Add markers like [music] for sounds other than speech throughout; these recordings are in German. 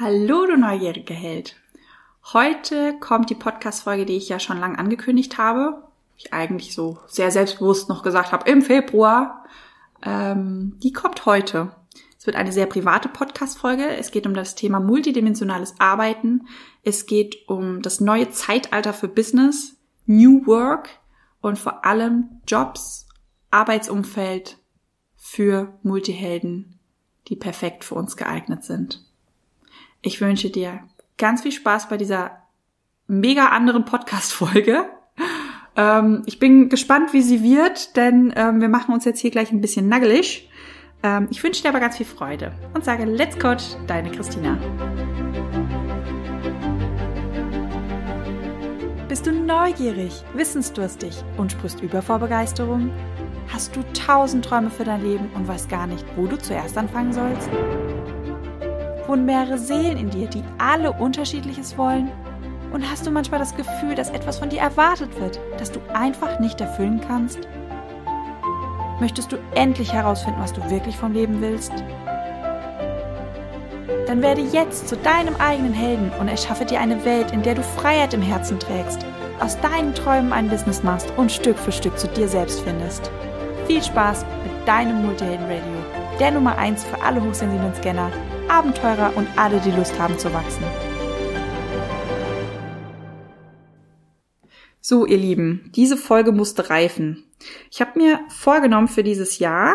Hallo, du neugierige Held. Heute kommt die Podcast-Folge, die ich ja schon lange angekündigt habe. Ich eigentlich so sehr selbstbewusst noch gesagt habe, im Februar. Ähm, die kommt heute. Es wird eine sehr private Podcast-Folge. Es geht um das Thema multidimensionales Arbeiten. Es geht um das neue Zeitalter für Business, New Work und vor allem Jobs, Arbeitsumfeld für Multihelden, die perfekt für uns geeignet sind. Ich wünsche dir ganz viel Spaß bei dieser mega anderen Podcast-Folge. Ähm, ich bin gespannt, wie sie wird, denn ähm, wir machen uns jetzt hier gleich ein bisschen naggelig. Ähm, ich wünsche dir aber ganz viel Freude und sage Let's Coach, deine Christina. Bist du neugierig, wissensdurstig und sprichst über vor Begeisterung? Hast du tausend Träume für dein Leben und weißt gar nicht, wo du zuerst anfangen sollst? Wohnen mehrere Seelen in dir, die alle unterschiedliches wollen? Und hast du manchmal das Gefühl, dass etwas von dir erwartet wird, das du einfach nicht erfüllen kannst? Möchtest du endlich herausfinden, was du wirklich vom Leben willst? Dann werde jetzt zu deinem eigenen Helden und erschaffe dir eine Welt, in der du Freiheit im Herzen trägst, aus deinen Träumen ein Business machst und Stück für Stück zu dir selbst findest. Viel Spaß mit deinem Multihelden Radio, der Nummer 1 für alle hochsensiblen Scanner Abenteurer und alle, die Lust haben zu wachsen. So, ihr Lieben, diese Folge musste reifen. Ich habe mir vorgenommen für dieses Jahr,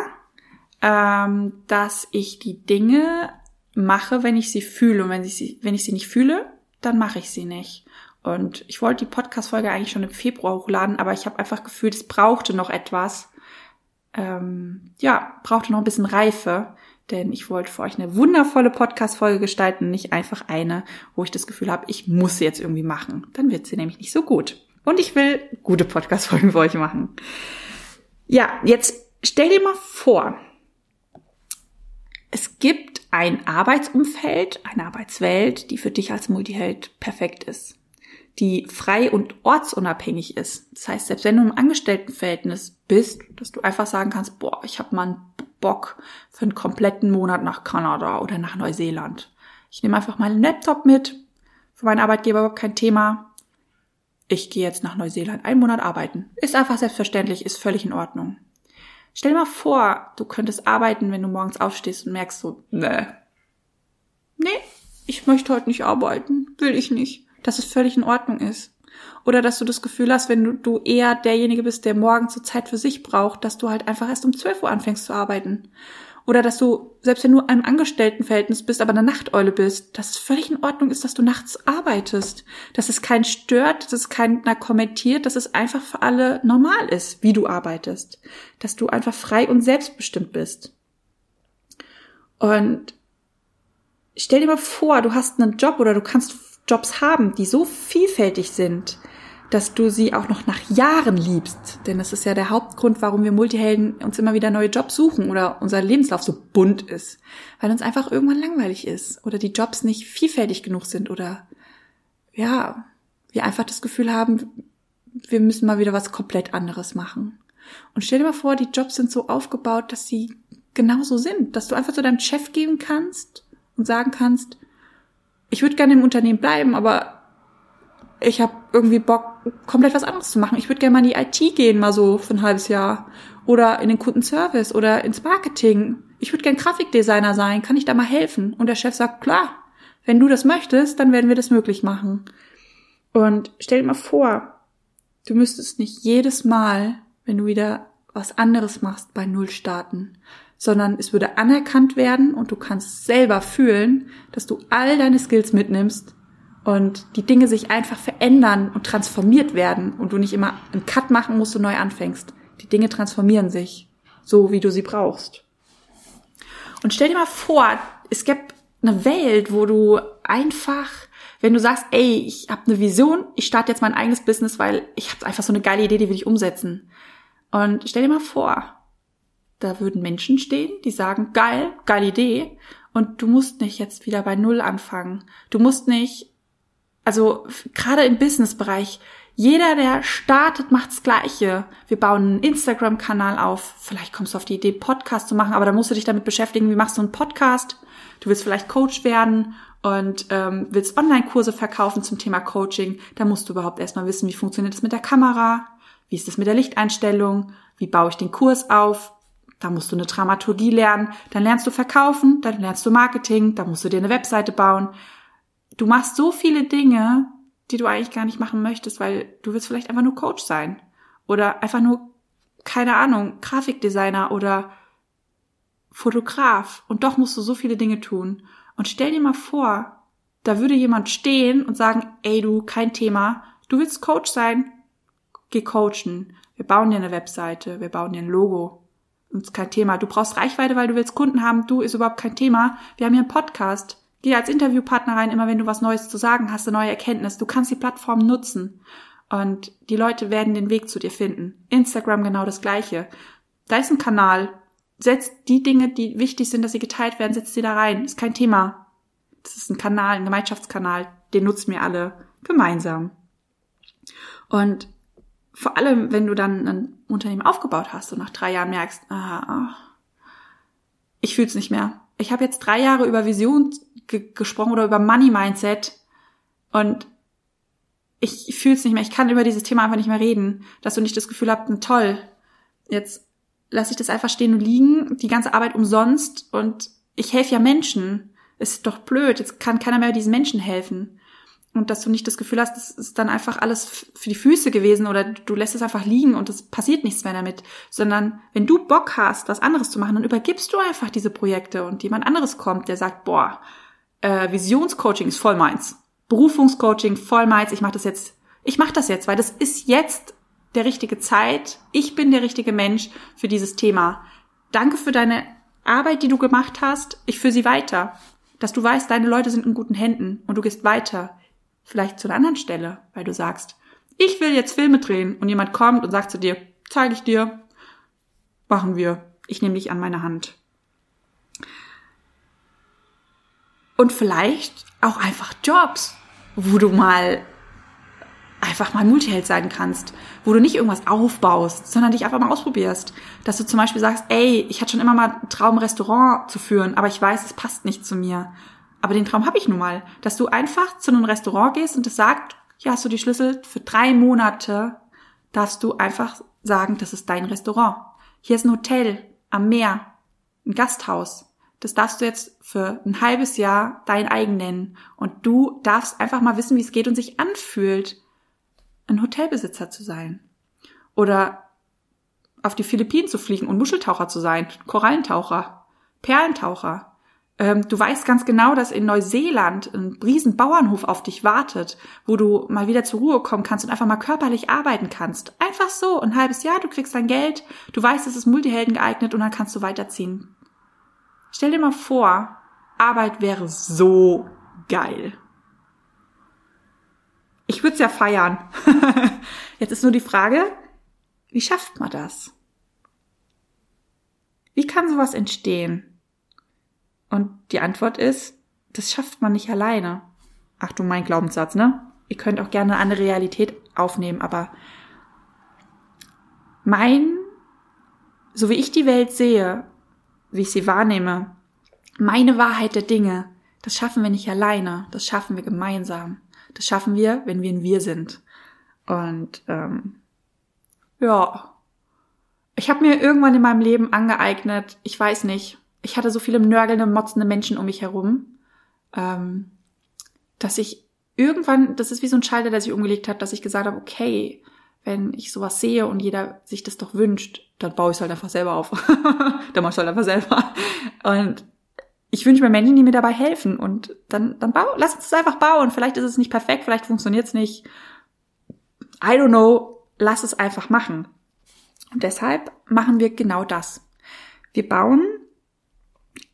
ähm, dass ich die Dinge mache, wenn ich sie fühle. Und wenn ich sie, wenn ich sie nicht fühle, dann mache ich sie nicht. Und ich wollte die Podcast-Folge eigentlich schon im Februar hochladen, aber ich habe einfach gefühlt, es brauchte noch etwas. Ähm, ja, brauchte noch ein bisschen Reife denn ich wollte für euch eine wundervolle Podcast-Folge gestalten, nicht einfach eine, wo ich das Gefühl habe, ich muss sie jetzt irgendwie machen. Dann wird sie nämlich nicht so gut. Und ich will gute Podcast-Folgen für euch machen. Ja, jetzt stell dir mal vor, es gibt ein Arbeitsumfeld, eine Arbeitswelt, die für dich als Multiheld perfekt ist die frei und ortsunabhängig ist. Das heißt, selbst wenn du im Angestelltenverhältnis bist, dass du einfach sagen kannst, boah, ich habe mal einen Bock für einen kompletten Monat nach Kanada oder nach Neuseeland. Ich nehme einfach meinen Laptop mit, für meinen Arbeitgeber überhaupt kein Thema. Ich gehe jetzt nach Neuseeland einen Monat arbeiten. Ist einfach selbstverständlich, ist völlig in Ordnung. Stell dir mal vor, du könntest arbeiten, wenn du morgens aufstehst und merkst so, nee, nee, ich möchte heute nicht arbeiten, will ich nicht dass es völlig in Ordnung ist. Oder dass du das Gefühl hast, wenn du, du eher derjenige bist, der morgen zur Zeit für sich braucht, dass du halt einfach erst um 12 Uhr anfängst zu arbeiten. Oder dass du, selbst wenn du einem Angestelltenverhältnis bist, aber eine Nachteule bist, dass es völlig in Ordnung ist, dass du nachts arbeitest. Dass es keinen stört, dass es keiner kommentiert, dass es einfach für alle normal ist, wie du arbeitest. Dass du einfach frei und selbstbestimmt bist. Und stell dir mal vor, du hast einen Job oder du kannst Jobs haben, die so vielfältig sind, dass du sie auch noch nach Jahren liebst. Denn das ist ja der Hauptgrund, warum wir Multihelden uns immer wieder neue Jobs suchen oder unser Lebenslauf so bunt ist. Weil uns einfach irgendwann langweilig ist oder die Jobs nicht vielfältig genug sind oder ja, wir einfach das Gefühl haben, wir müssen mal wieder was komplett anderes machen. Und stell dir mal vor, die Jobs sind so aufgebaut, dass sie genauso sind, dass du einfach zu deinem Chef gehen kannst und sagen kannst, ich würde gerne im Unternehmen bleiben, aber ich habe irgendwie Bock, komplett was anderes zu machen. Ich würde gerne mal in die IT gehen, mal so für ein halbes Jahr. Oder in den Kundenservice oder ins Marketing. Ich würde gerne Grafikdesigner sein. Kann ich da mal helfen? Und der Chef sagt, klar, wenn du das möchtest, dann werden wir das möglich machen. Und stell dir mal vor, du müsstest nicht jedes Mal, wenn du wieder was anderes machst, bei Null starten, sondern es würde anerkannt werden und du kannst selber fühlen, dass du all deine Skills mitnimmst und die Dinge sich einfach verändern und transformiert werden und du nicht immer einen Cut machen musst und neu anfängst. Die Dinge transformieren sich, so wie du sie brauchst. Und stell dir mal vor, es gibt eine Welt, wo du einfach, wenn du sagst, ey, ich habe eine Vision, ich starte jetzt mein eigenes Business, weil ich habe einfach so eine geile Idee, die will ich umsetzen. Und stell dir mal vor, da würden Menschen stehen, die sagen, geil, geile Idee. Und du musst nicht jetzt wieder bei Null anfangen. Du musst nicht, also gerade im Businessbereich, Jeder, der startet, macht das Gleiche. Wir bauen einen Instagram-Kanal auf. Vielleicht kommst du auf die Idee, Podcast zu machen, aber da musst du dich damit beschäftigen, wie machst du einen Podcast? Du willst vielleicht Coach werden und ähm, willst Online-Kurse verkaufen zum Thema Coaching. Da musst du überhaupt erstmal wissen, wie funktioniert es mit der Kamera, wie ist es mit der Lichteinstellung, wie baue ich den Kurs auf. Da musst du eine Dramaturgie lernen. Dann lernst du verkaufen, dann lernst du Marketing, dann musst du dir eine Webseite bauen. Du machst so viele Dinge, die du eigentlich gar nicht machen möchtest, weil du willst vielleicht einfach nur Coach sein oder einfach nur, keine Ahnung, Grafikdesigner oder Fotograf und doch musst du so viele Dinge tun. Und stell dir mal vor, da würde jemand stehen und sagen, ey du, kein Thema, du willst Coach sein, geh coachen. Wir bauen dir eine Webseite, wir bauen dir ein Logo. Ist kein Thema. Du brauchst Reichweite, weil du willst Kunden haben, du ist überhaupt kein Thema. Wir haben hier einen Podcast. Geh als Interviewpartner rein, immer wenn du was Neues zu sagen hast, eine neue Erkenntnis. Du kannst die Plattform nutzen. Und die Leute werden den Weg zu dir finden. Instagram genau das gleiche. Da ist ein Kanal. Setz die Dinge, die wichtig sind, dass sie geteilt werden, setz sie da rein. Ist kein Thema. Das ist ein Kanal, ein Gemeinschaftskanal. Den nutzen wir alle gemeinsam. Und vor allem, wenn du dann ein Unternehmen aufgebaut hast und nach drei Jahren merkst, ah, ich fühl's nicht mehr. Ich habe jetzt drei Jahre über Vision ge gesprochen oder über Money Mindset und ich fühle es nicht mehr. Ich kann über dieses Thema einfach nicht mehr reden, dass du nicht das Gefühl habt, toll, jetzt lasse ich das einfach stehen und liegen, die ganze Arbeit umsonst und ich helfe ja Menschen. Ist doch blöd, jetzt kann keiner mehr diesen Menschen helfen. Und dass du nicht das Gefühl hast, das ist dann einfach alles für die Füße gewesen oder du lässt es einfach liegen und es passiert nichts mehr damit. Sondern wenn du Bock hast, was anderes zu machen, dann übergibst du einfach diese Projekte und jemand anderes kommt, der sagt, boah, äh, Visionscoaching ist voll meins. Berufungscoaching voll meins. Ich mache das jetzt. Ich mache das jetzt, weil das ist jetzt der richtige Zeit. Ich bin der richtige Mensch für dieses Thema. Danke für deine Arbeit, die du gemacht hast. Ich führe sie weiter. Dass du weißt, deine Leute sind in guten Händen und du gehst weiter. Vielleicht zu einer anderen Stelle, weil du sagst, ich will jetzt Filme drehen und jemand kommt und sagt zu dir, zeige ich dir, machen wir. Ich nehme dich an meine Hand. und vielleicht auch einfach Jobs, wo du mal einfach mal Multiheld sein kannst, wo du nicht irgendwas aufbaust, sondern dich einfach mal ausprobierst. Dass du zum Beispiel sagst, ey, ich hatte schon immer mal einen Traum, Restaurant zu führen, aber ich weiß, es passt nicht zu mir. Aber den Traum habe ich nun mal. Dass du einfach zu einem Restaurant gehst und es sagt, hier hast du die Schlüssel für drei Monate, darfst du einfach sagen, das ist dein Restaurant. Hier ist ein Hotel am Meer, ein Gasthaus das darfst du jetzt für ein halbes Jahr dein eigen nennen. Und du darfst einfach mal wissen, wie es geht und sich anfühlt, ein Hotelbesitzer zu sein. Oder auf die Philippinen zu fliegen und Muscheltaucher zu sein, Korallentaucher, Perlentaucher. Ähm, du weißt ganz genau, dass in Neuseeland ein riesen Bauernhof auf dich wartet, wo du mal wieder zur Ruhe kommen kannst und einfach mal körperlich arbeiten kannst. Einfach so, ein halbes Jahr, du kriegst dein Geld, du weißt, es ist Multihelden geeignet und dann kannst du weiterziehen. Stell dir mal vor, Arbeit wäre so geil. Ich würde es ja feiern. [laughs] Jetzt ist nur die Frage, wie schafft man das? Wie kann sowas entstehen? Und die Antwort ist, das schafft man nicht alleine. Achtung, mein Glaubenssatz, ne? Ihr könnt auch gerne eine andere Realität aufnehmen, aber mein, so wie ich die Welt sehe, wie ich sie wahrnehme. Meine Wahrheit der Dinge, das schaffen wir nicht alleine, das schaffen wir gemeinsam. Das schaffen wir, wenn wir in Wir sind. Und ähm, ja, ich habe mir irgendwann in meinem Leben angeeignet, ich weiß nicht, ich hatte so viele nörgelnde, motzende Menschen um mich herum, ähm, dass ich irgendwann, das ist wie so ein Schalter, der sich umgelegt hat, dass ich gesagt habe, okay, wenn ich sowas sehe und jeder sich das doch wünscht, dann baue ich es halt einfach selber auf. [laughs] dann mache ich es halt einfach selber. Und ich wünsche mir Menschen, die mir dabei helfen. Und dann, dann bau, lass uns es einfach bauen. Vielleicht ist es nicht perfekt, vielleicht funktioniert es nicht. I don't know. Lass es einfach machen. Und deshalb machen wir genau das. Wir bauen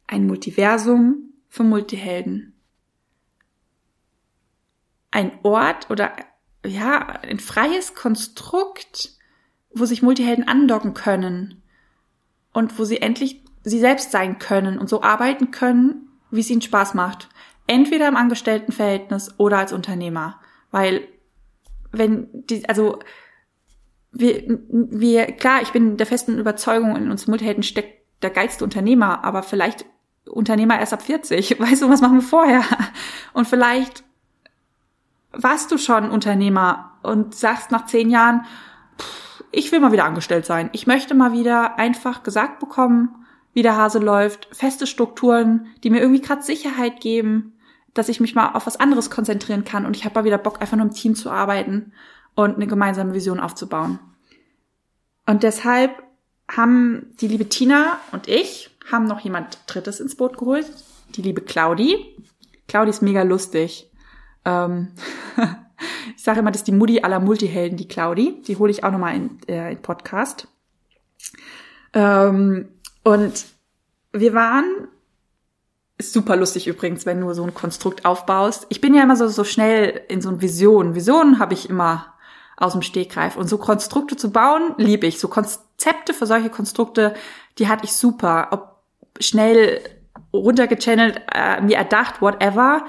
ein Multiversum für Multihelden. Ein Ort oder ja, ein freies Konstrukt, wo sich Multihelden andocken können und wo sie endlich sie selbst sein können und so arbeiten können, wie es ihnen Spaß macht. Entweder im Angestelltenverhältnis oder als Unternehmer. Weil wenn die, also wir, wir, klar, ich bin der festen Überzeugung, in uns Multihelden steckt der geilste Unternehmer, aber vielleicht Unternehmer erst ab 40. [laughs] Weißt du, was machen wir vorher? Und vielleicht warst du schon Unternehmer und sagst nach zehn Jahren, pff, ich will mal wieder angestellt sein. Ich möchte mal wieder einfach gesagt bekommen, wie der Hase läuft, feste Strukturen, die mir irgendwie gerade Sicherheit geben, dass ich mich mal auf was anderes konzentrieren kann und ich habe mal wieder Bock, einfach nur im Team zu arbeiten und eine gemeinsame Vision aufzubauen. Und deshalb haben die liebe Tina und ich haben noch jemand Drittes ins Boot geholt, die liebe Claudi. Claudi ist mega lustig. Ähm [laughs] ich sage immer, das ist die Mutti aller Multihelden, die Claudi. Die hole ich auch nochmal in, äh, in Podcast. Ähm, und wir waren super lustig übrigens, wenn du so ein Konstrukt aufbaust. Ich bin ja immer so, so schnell in so ein Vision. Visionen habe ich immer aus dem Stegreif. Und so Konstrukte zu bauen, liebe ich. So Konzepte für solche Konstrukte, die hatte ich super. Ob schnell runtergechannelt, äh, mir erdacht, whatever.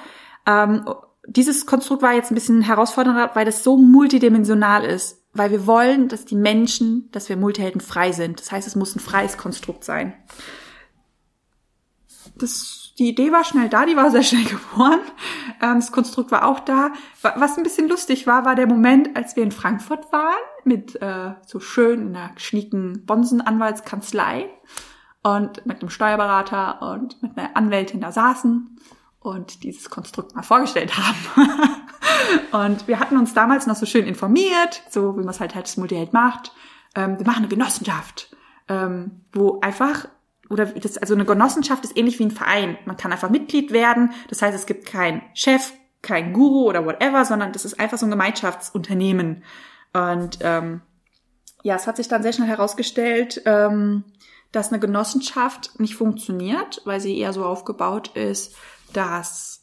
Ähm, dieses Konstrukt war jetzt ein bisschen herausfordernder, weil das so multidimensional ist. Weil wir wollen, dass die Menschen, dass wir Multihelden frei sind. Das heißt, es muss ein freies Konstrukt sein. Das die Idee war schnell da, die war sehr schnell [laughs] geboren. Ähm, das Konstrukt war auch da. Was ein bisschen lustig war, war der Moment, als wir in Frankfurt waren, mit äh, so schön in einer schnieken Bonsen-Anwaltskanzlei und mit einem Steuerberater und mit einer Anwältin da saßen und dieses Konstrukt mal vorgestellt [laughs] haben. und wir hatten uns damals noch so schön informiert, so wie man es halt halt das Multiheld macht. Ähm, wir machen eine Genossenschaft, ähm, wo einfach oder das, also eine Genossenschaft ist ähnlich wie ein Verein. Man kann einfach Mitglied werden. Das heißt, es gibt keinen Chef, keinen Guru oder whatever, sondern das ist einfach so ein Gemeinschaftsunternehmen. Und ähm, ja, es hat sich dann sehr schnell herausgestellt, ähm, dass eine Genossenschaft nicht funktioniert, weil sie eher so aufgebaut ist, dass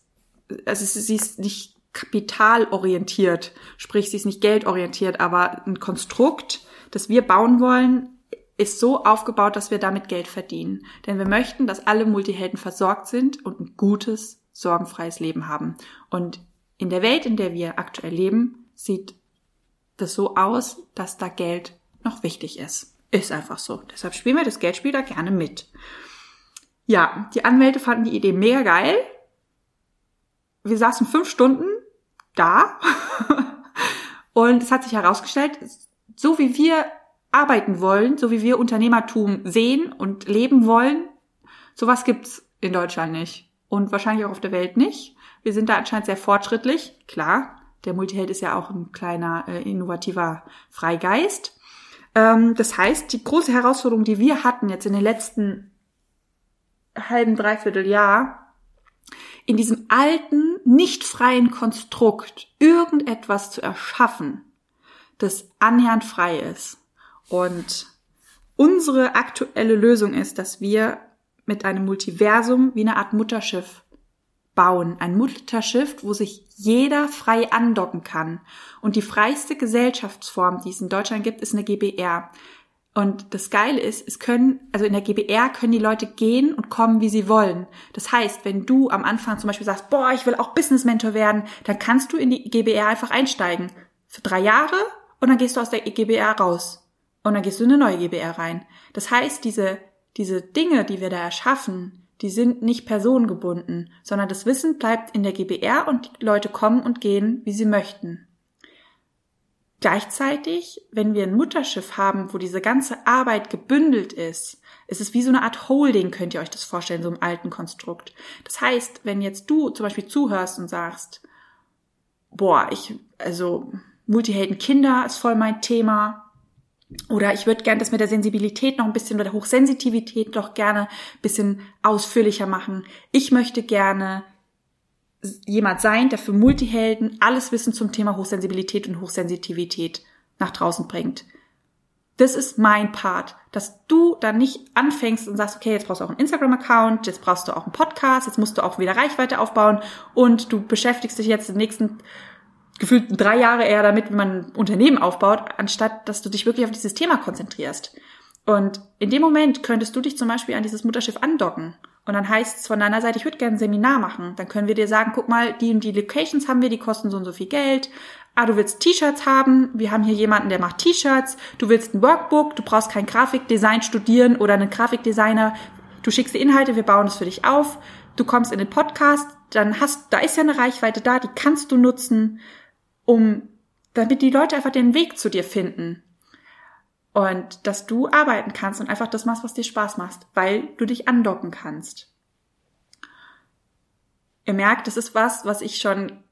also sie ist nicht kapitalorientiert, sprich sie ist nicht geldorientiert, aber ein Konstrukt, das wir bauen wollen, ist so aufgebaut, dass wir damit Geld verdienen. Denn wir möchten, dass alle Multihelden versorgt sind und ein gutes, sorgenfreies Leben haben. Und in der Welt, in der wir aktuell leben, sieht das so aus, dass da Geld noch wichtig ist. Ist einfach so. Deshalb spielen wir das Geldspiel da gerne mit. Ja, die Anwälte fanden die Idee mega geil. Wir saßen fünf Stunden da [laughs] und es hat sich herausgestellt, so wie wir arbeiten wollen, so wie wir Unternehmertum sehen und leben wollen, sowas gibt's in Deutschland nicht. Und wahrscheinlich auch auf der Welt nicht. Wir sind da anscheinend sehr fortschrittlich. Klar, der Multiheld ist ja auch ein kleiner, äh, innovativer Freigeist. Ähm, das heißt, die große Herausforderung, die wir hatten jetzt in den letzten halben, dreiviertel Jahr, in diesem alten, nicht freien Konstrukt irgendetwas zu erschaffen, das annähernd frei ist. Und unsere aktuelle Lösung ist, dass wir mit einem Multiversum wie eine Art Mutterschiff bauen. Ein Mutterschiff, wo sich jeder frei andocken kann. Und die freiste Gesellschaftsform, die es in Deutschland gibt, ist eine GBR. Und das Geile ist, es können, also in der GBR können die Leute gehen und kommen, wie sie wollen. Das heißt, wenn du am Anfang zum Beispiel sagst, boah, ich will auch Business Mentor werden, dann kannst du in die GBR einfach einsteigen. Für drei Jahre und dann gehst du aus der GBR raus und dann gehst du in eine neue GBR rein. Das heißt, diese, diese Dinge, die wir da erschaffen, die sind nicht personengebunden, sondern das Wissen bleibt in der GBR und die Leute kommen und gehen, wie sie möchten. Gleichzeitig, wenn wir ein Mutterschiff haben, wo diese ganze Arbeit gebündelt ist, ist es wie so eine Art Holding, könnt ihr euch das vorstellen, so im alten Konstrukt. Das heißt, wenn jetzt du zum Beispiel zuhörst und sagst, boah, ich, also Multihelden Kinder ist voll mein Thema, oder ich würde gerne das mit der Sensibilität noch ein bisschen oder der Hochsensitivität doch gerne ein bisschen ausführlicher machen. Ich möchte gerne jemand sein, der für Multihelden alles Wissen zum Thema Hochsensibilität und Hochsensitivität nach draußen bringt. Das ist mein Part, dass du dann nicht anfängst und sagst, okay, jetzt brauchst du auch einen Instagram-Account, jetzt brauchst du auch einen Podcast, jetzt musst du auch wieder Reichweite aufbauen und du beschäftigst dich jetzt den nächsten gefühlt drei Jahre eher damit, wie man ein Unternehmen aufbaut, anstatt dass du dich wirklich auf dieses Thema konzentrierst. Und in dem Moment könntest du dich zum Beispiel an dieses Mutterschiff andocken. Und dann heißt es von deiner Seite, ich würde gerne ein Seminar machen. Dann können wir dir sagen, guck mal, die und die Locations haben wir, die kosten so und so viel Geld. ah, du willst T-Shirts haben, wir haben hier jemanden, der macht T-Shirts, du willst ein Workbook, du brauchst kein Grafikdesign studieren oder einen Grafikdesigner, du schickst die Inhalte, wir bauen es für dich auf, du kommst in den Podcast, dann hast, da ist ja eine Reichweite da, die kannst du nutzen, um, damit die Leute einfach den Weg zu dir finden. Und dass du arbeiten kannst und einfach das machst, was dir Spaß macht, weil du dich andocken kannst. Ihr merkt, das ist was, was ich schon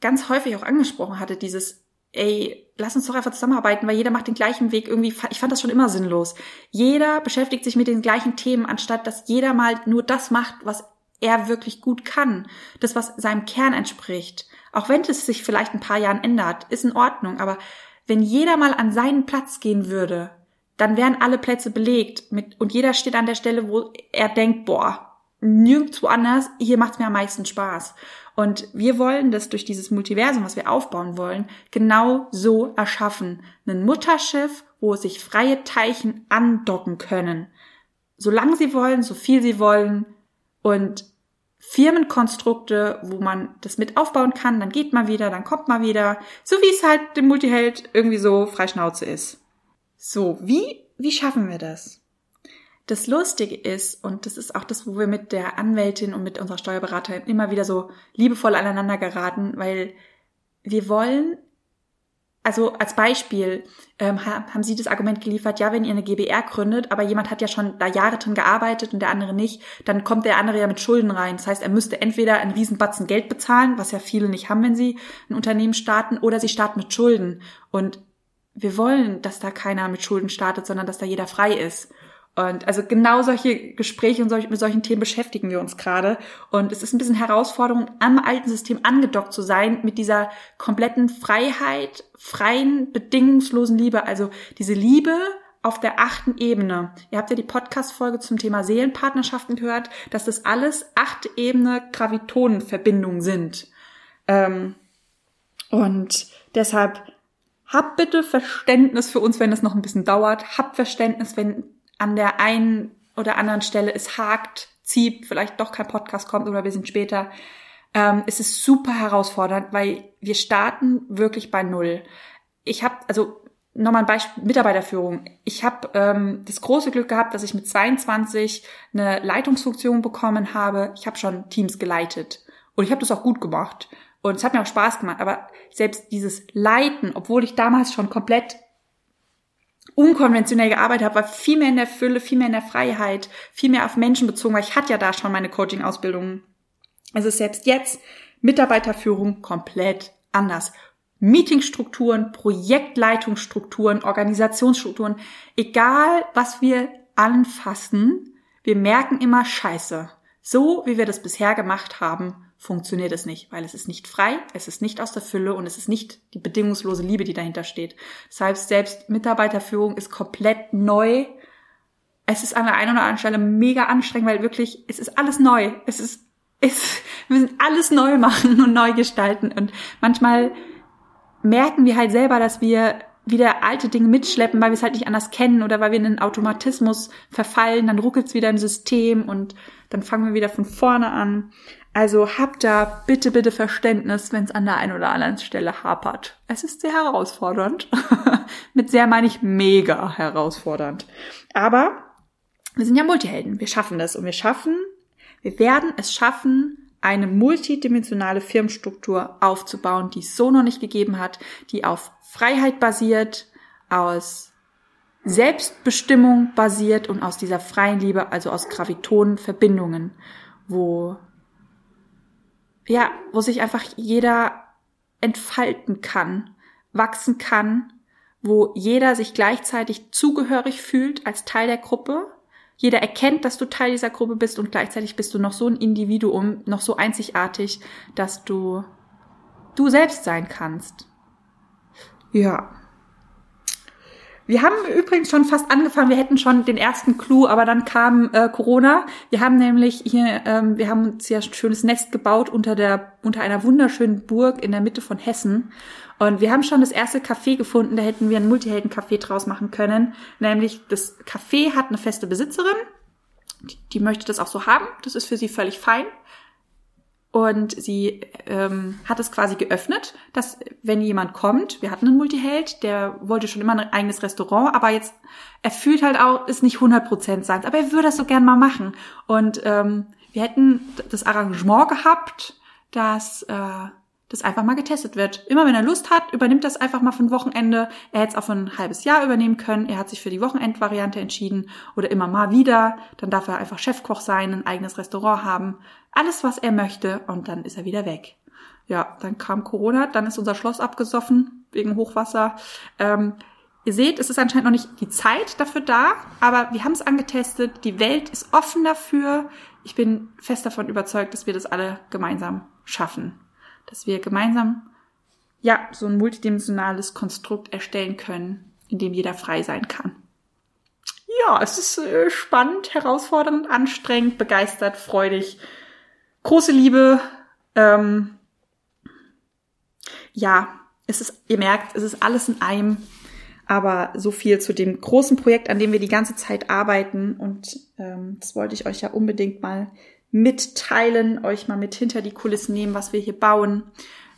ganz häufig auch angesprochen hatte, dieses, ey, lass uns doch einfach zusammenarbeiten, weil jeder macht den gleichen Weg irgendwie, ich fand das schon immer sinnlos. Jeder beschäftigt sich mit den gleichen Themen, anstatt dass jeder mal nur das macht, was er wirklich gut kann. Das, was seinem Kern entspricht. Auch wenn es sich vielleicht ein paar Jahren ändert, ist in Ordnung. Aber wenn jeder mal an seinen Platz gehen würde, dann wären alle Plätze belegt mit, und jeder steht an der Stelle, wo er denkt, boah, nirgendwo anders, hier macht's mir am meisten Spaß. Und wir wollen das durch dieses Multiversum, was wir aufbauen wollen, genau so erschaffen. Ein Mutterschiff, wo sich freie Teilchen andocken können. Solange sie wollen, so viel sie wollen. Und Firmenkonstrukte, wo man das mit aufbauen kann, dann geht man wieder, dann kommt man wieder. So wie es halt dem Multiheld irgendwie so freischnauze ist. So, wie, wie schaffen wir das? Das Lustige ist, und das ist auch das, wo wir mit der Anwältin und mit unserer Steuerberaterin immer wieder so liebevoll aneinander geraten, weil wir wollen, also als Beispiel ähm, haben Sie das Argument geliefert, ja, wenn ihr eine GBR gründet, aber jemand hat ja schon da Jahre drin gearbeitet und der andere nicht, dann kommt der andere ja mit Schulden rein. Das heißt, er müsste entweder einen Riesenbatzen Geld bezahlen, was ja viele nicht haben, wenn sie ein Unternehmen starten, oder sie starten mit Schulden. Und wir wollen, dass da keiner mit Schulden startet, sondern dass da jeder frei ist. Und also genau solche Gespräche und solch, mit solchen Themen beschäftigen wir uns gerade. Und es ist ein bisschen Herausforderung, am alten System angedockt zu sein mit dieser kompletten Freiheit, freien, bedingungslosen Liebe. Also diese Liebe auf der achten Ebene. Ihr habt ja die Podcast-Folge zum Thema Seelenpartnerschaften gehört, dass das alles achte Ebene Gravitonenverbindungen sind. Ähm, und deshalb habt bitte Verständnis für uns, wenn es noch ein bisschen dauert. Habt Verständnis, wenn an der einen oder anderen Stelle es hakt, zieht, vielleicht doch kein Podcast kommt oder wir sind später. Ähm, es ist super herausfordernd, weil wir starten wirklich bei Null. Ich habe, also nochmal ein Beispiel, Mitarbeiterführung. Ich habe ähm, das große Glück gehabt, dass ich mit 22 eine Leitungsfunktion bekommen habe. Ich habe schon Teams geleitet und ich habe das auch gut gemacht. Und es hat mir auch Spaß gemacht. Aber selbst dieses Leiten, obwohl ich damals schon komplett unkonventionell gearbeitet habe, war viel mehr in der Fülle, viel mehr in der Freiheit, viel mehr auf Menschen bezogen, weil ich hatte ja da schon meine Coaching-Ausbildung. Es ist selbst jetzt Mitarbeiterführung komplett anders. Meetingstrukturen, Projektleitungsstrukturen, Organisationsstrukturen, egal was wir anfassen, wir merken immer Scheiße. So wie wir das bisher gemacht haben, funktioniert es nicht, weil es ist nicht frei, es ist nicht aus der Fülle und es ist nicht die bedingungslose Liebe, die dahinter steht. Heißt, selbst Mitarbeiterführung ist komplett neu. Es ist an der einen oder anderen Stelle mega anstrengend, weil wirklich, es ist alles neu. Es ist, es, wir müssen alles neu machen und neu gestalten. Und manchmal merken wir halt selber, dass wir wieder alte Dinge mitschleppen, weil wir es halt nicht anders kennen oder weil wir in einen Automatismus verfallen, dann ruckelt es wieder im System und dann fangen wir wieder von vorne an. Also habt da bitte, bitte Verständnis, wenn es an der einen oder anderen Stelle hapert. Es ist sehr herausfordernd. [laughs] Mit sehr meine ich mega herausfordernd. Aber wir sind ja Multihelden. Wir schaffen das und wir schaffen, wir werden es schaffen, eine multidimensionale Firmenstruktur aufzubauen, die es so noch nicht gegeben hat, die auf Freiheit basiert, aus Selbstbestimmung basiert und aus dieser freien Liebe, also aus Gravitonenverbindungen, wo ja, wo sich einfach jeder entfalten kann, wachsen kann, wo jeder sich gleichzeitig zugehörig fühlt als Teil der Gruppe. Jeder erkennt, dass du Teil dieser Gruppe bist und gleichzeitig bist du noch so ein Individuum, noch so einzigartig, dass du du selbst sein kannst. Ja. Wir haben übrigens schon fast angefangen, wir hätten schon den ersten Clou, aber dann kam äh, Corona. Wir haben nämlich hier, ähm, wir haben uns ja ein schönes Nest gebaut unter der, unter einer wunderschönen Burg in der Mitte von Hessen. Und wir haben schon das erste Café gefunden, da hätten wir ein Multihelden-Café draus machen können. Nämlich das Café hat eine feste Besitzerin, die, die möchte das auch so haben, das ist für sie völlig fein. Und sie ähm, hat es quasi geöffnet, dass wenn jemand kommt, wir hatten einen Multiheld, der wollte schon immer ein eigenes Restaurant, aber jetzt, er fühlt halt auch, ist nicht 100% sein, aber er würde das so gern mal machen. Und ähm, wir hätten das Arrangement gehabt, dass äh, das einfach mal getestet wird. Immer wenn er Lust hat, übernimmt das einfach mal für ein Wochenende. Er hätte es auch für ein halbes Jahr übernehmen können. Er hat sich für die Wochenendvariante entschieden oder immer mal wieder. Dann darf er einfach Chefkoch sein, ein eigenes Restaurant haben. Alles, was er möchte und dann ist er wieder weg. Ja, dann kam Corona, dann ist unser Schloss abgesoffen wegen Hochwasser. Ähm, ihr seht, es ist anscheinend noch nicht die Zeit dafür da, aber wir haben es angetestet. Die Welt ist offen dafür. Ich bin fest davon überzeugt, dass wir das alle gemeinsam schaffen dass wir gemeinsam ja so ein multidimensionales Konstrukt erstellen können, in dem jeder frei sein kann. Ja, es ist äh, spannend, herausfordernd, anstrengend, begeistert, freudig, große Liebe. Ähm, ja, es ist, ihr merkt, es ist alles in einem, aber so viel zu dem großen Projekt, an dem wir die ganze Zeit arbeiten. Und ähm, das wollte ich euch ja unbedingt mal mitteilen, euch mal mit hinter die Kulissen nehmen, was wir hier bauen.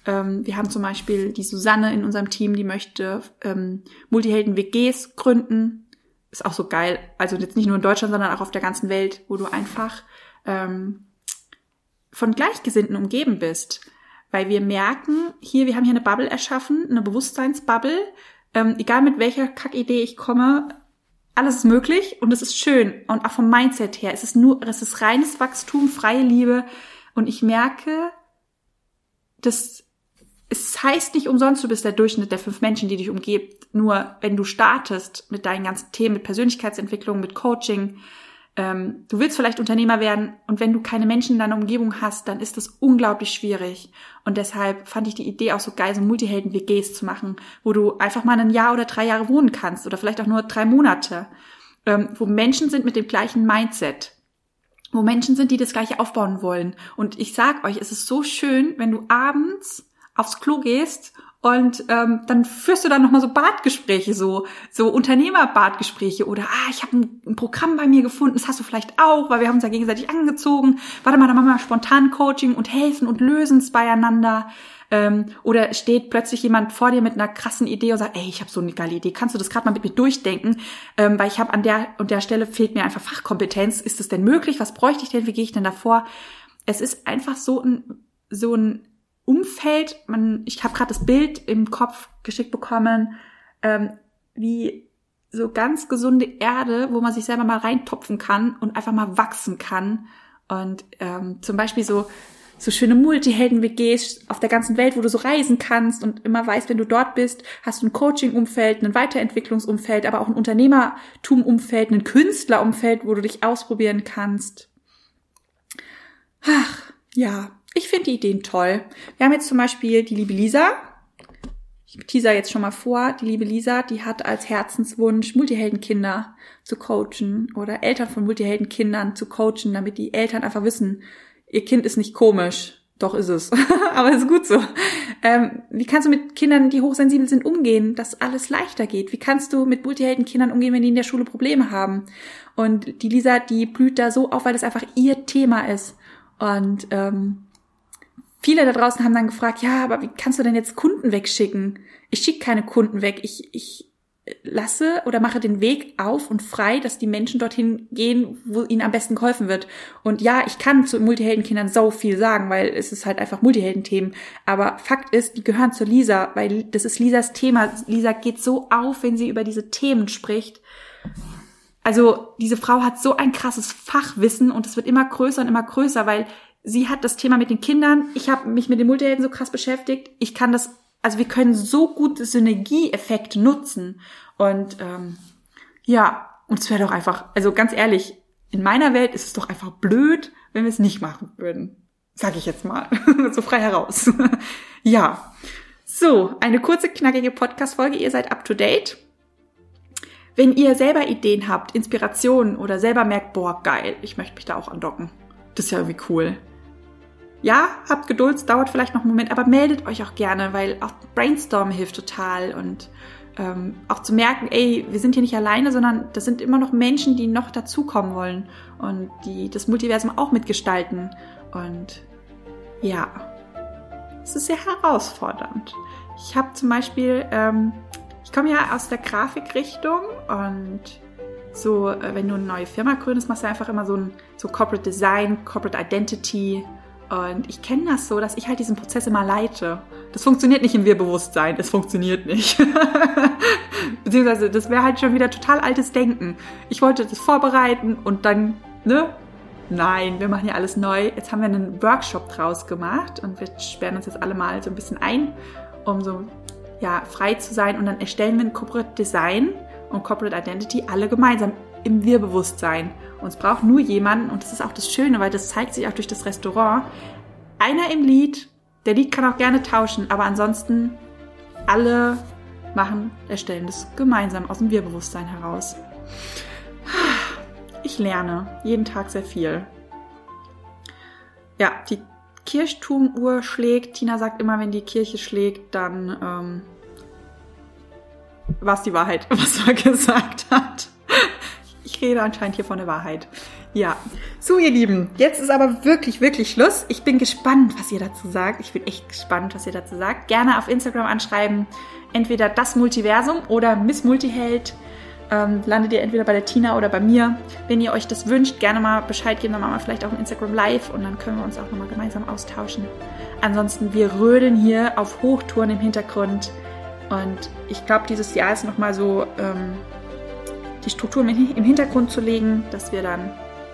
Ähm, wir haben zum Beispiel die Susanne in unserem Team, die möchte ähm, Multihelden-WGs gründen. Ist auch so geil. Also jetzt nicht nur in Deutschland, sondern auch auf der ganzen Welt, wo du einfach ähm, von Gleichgesinnten umgeben bist. Weil wir merken, hier, wir haben hier eine Bubble erschaffen, eine Bewusstseinsbubble. Ähm, egal mit welcher Kackidee ich komme, alles ist möglich und es ist schön. Und auch vom Mindset her, es ist nur, es ist reines Wachstum, freie Liebe. Und ich merke, dass es heißt nicht umsonst, du bist der Durchschnitt der fünf Menschen, die dich umgebt. Nur wenn du startest mit deinen ganzen Themen, mit Persönlichkeitsentwicklung, mit Coaching, ähm, du willst vielleicht Unternehmer werden und wenn du keine Menschen in deiner Umgebung hast, dann ist das unglaublich schwierig. Und deshalb fand ich die Idee auch so geil, so Multihelden-WGs zu machen, wo du einfach mal ein Jahr oder drei Jahre wohnen kannst oder vielleicht auch nur drei Monate, ähm, wo Menschen sind mit dem gleichen Mindset wo Menschen sind, die das gleiche aufbauen wollen. Und ich sag euch, es ist so schön, wenn du abends aufs Klo gehst und ähm, dann führst du dann nochmal so Badgespräche, so, so Unternehmer-Badgespräche oder, ah, ich habe ein, ein, Programm bei mir gefunden, das hast du vielleicht auch, weil wir haben uns ja gegenseitig angezogen. Warte mal, dann machen wir spontan Coaching und helfen und lösen es beieinander. Ähm, oder steht plötzlich jemand vor dir mit einer krassen Idee und sagt, ey, ich habe so eine geile Idee, kannst du das gerade mal mit mir durchdenken? Ähm, weil ich habe an der und der Stelle fehlt mir einfach Fachkompetenz. Ist das denn möglich? Was bräuchte ich denn? Wie gehe ich denn davor? Es ist einfach so ein, so ein Umfeld, man, ich habe gerade das Bild im Kopf geschickt bekommen, ähm, wie so ganz gesunde Erde, wo man sich selber mal reintopfen kann und einfach mal wachsen kann. Und ähm, zum Beispiel so so schöne Multihelden-WGs auf der ganzen Welt, wo du so reisen kannst und immer weißt, wenn du dort bist, hast du ein Coaching-Umfeld, ein Weiterentwicklungsumfeld, aber auch ein Unternehmertum-Umfeld, ein Künstler-Umfeld, wo du dich ausprobieren kannst. Ach, ja, ich finde die Ideen toll. Wir haben jetzt zum Beispiel die liebe Lisa. Ich teaser jetzt schon mal vor. Die liebe Lisa, die hat als Herzenswunsch, Multiheldenkinder zu coachen oder Eltern von Multiheldenkindern zu coachen, damit die Eltern einfach wissen, ihr Kind ist nicht komisch. Doch ist es. [laughs] Aber ist gut so. Ähm, wie kannst du mit Kindern, die hochsensibel sind, umgehen, dass alles leichter geht? Wie kannst du mit Multiheldenkindern umgehen, wenn die in der Schule Probleme haben? Und die Lisa, die blüht da so auf, weil das einfach ihr Thema ist. Und ähm, viele da draußen haben dann gefragt, ja, aber wie kannst du denn jetzt Kunden wegschicken? Ich schicke keine Kunden weg. Ich, ich lasse oder mache den Weg auf und frei, dass die Menschen dorthin gehen, wo ihnen am besten geholfen wird. Und ja, ich kann zu Multiheldenkindern so viel sagen, weil es ist halt einfach Multiheldenthemen. Aber Fakt ist, die gehören zu Lisa, weil das ist Lisas Thema. Lisa geht so auf, wenn sie über diese Themen spricht. Also diese Frau hat so ein krasses Fachwissen und es wird immer größer und immer größer, weil sie hat das Thema mit den Kindern, ich habe mich mit den Multihelden so krass beschäftigt, ich kann das, also wir können so gut Synergieeffekte nutzen. Und ähm, ja, und es wäre doch einfach, also ganz ehrlich, in meiner Welt ist es doch einfach blöd, wenn wir es nicht machen würden. Sag ich jetzt mal. [laughs] so frei heraus. [laughs] ja. So, eine kurze, knackige Podcast-Folge. Ihr seid up to date. Wenn ihr selber Ideen habt, Inspirationen oder selber merkt, boah, geil, ich möchte mich da auch andocken. Das ist ja irgendwie cool ja, habt Geduld, es dauert vielleicht noch einen Moment, aber meldet euch auch gerne, weil auch Brainstorm hilft total und ähm, auch zu merken, ey, wir sind hier nicht alleine, sondern das sind immer noch Menschen, die noch dazukommen wollen und die das Multiversum auch mitgestalten. Und Ja, es ist sehr herausfordernd. Ich habe zum Beispiel, ähm, ich komme ja aus der Grafikrichtung und so, äh, wenn du eine neue Firma gründest, machst du einfach immer so ein so Corporate Design, Corporate Identity. Und ich kenne das so, dass ich halt diesen Prozess immer leite. Das funktioniert nicht im Wir-Bewusstsein. Es funktioniert nicht. [laughs] Beziehungsweise, das wäre halt schon wieder total altes Denken. Ich wollte das vorbereiten und dann, ne? Nein, wir machen ja alles neu. Jetzt haben wir einen Workshop draus gemacht und wir sperren uns jetzt alle mal so ein bisschen ein, um so, ja, frei zu sein. Und dann erstellen wir ein Corporate Design und Corporate Identity alle gemeinsam im Wir-Bewusstsein. Und es braucht nur jemanden, und das ist auch das Schöne, weil das zeigt sich auch durch das Restaurant, einer im Lied, der Lied kann auch gerne tauschen, aber ansonsten alle machen, erstellen das gemeinsam aus dem Wir-Bewusstsein heraus. Ich lerne jeden Tag sehr viel. Ja, die Kirchturmuhr schlägt. Tina sagt immer, wenn die Kirche schlägt, dann ähm, war es die Wahrheit, [laughs] was er gesagt hat. Rede anscheinend hier von der Wahrheit. Ja. So, ihr Lieben, jetzt ist aber wirklich, wirklich Schluss. Ich bin gespannt, was ihr dazu sagt. Ich bin echt gespannt, was ihr dazu sagt. Gerne auf Instagram anschreiben. Entweder das Multiversum oder Miss Multiheld. Ähm, landet ihr entweder bei der Tina oder bei mir. Wenn ihr euch das wünscht, gerne mal Bescheid geben. Dann machen wir vielleicht auch ein Instagram Live und dann können wir uns auch nochmal gemeinsam austauschen. Ansonsten, wir rödeln hier auf Hochtouren im Hintergrund. Und ich glaube, dieses Jahr ist nochmal so, ähm, die Struktur im Hintergrund zu legen, dass wir dann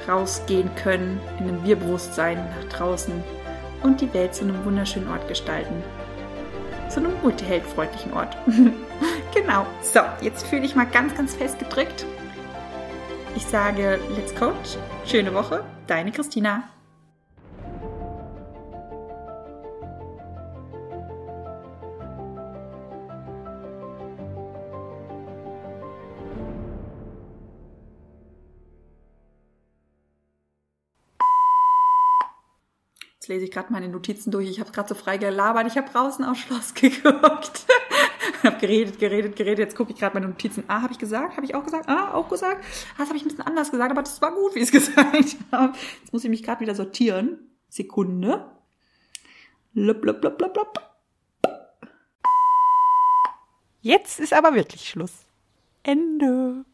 rausgehen können, in einem Wir-Bewusstsein nach draußen und die Welt zu einem wunderschönen Ort gestalten. Zu einem multiheldfreundlichen Ort. [laughs] genau. So, jetzt fühle ich mal ganz, ganz fest gedrückt. Ich sage, let's coach. Schöne Woche. Deine Christina. Lese ich gerade meine Notizen durch. Ich habe gerade so frei gelabert. Ich habe draußen aufs Schloss [laughs] geguckt. habe geredet, geredet, geredet. Jetzt gucke ich gerade meine Notizen. Ah, habe ich gesagt? Habe ich auch gesagt? Ah, auch gesagt? Ah, das habe ich ein bisschen anders gesagt, aber das war gut, wie ich es [laughs] gesagt habe. Jetzt muss ich mich gerade wieder sortieren. Sekunde. Lup, lup, lup, lup, lup. Jetzt ist aber wirklich Schluss. Ende.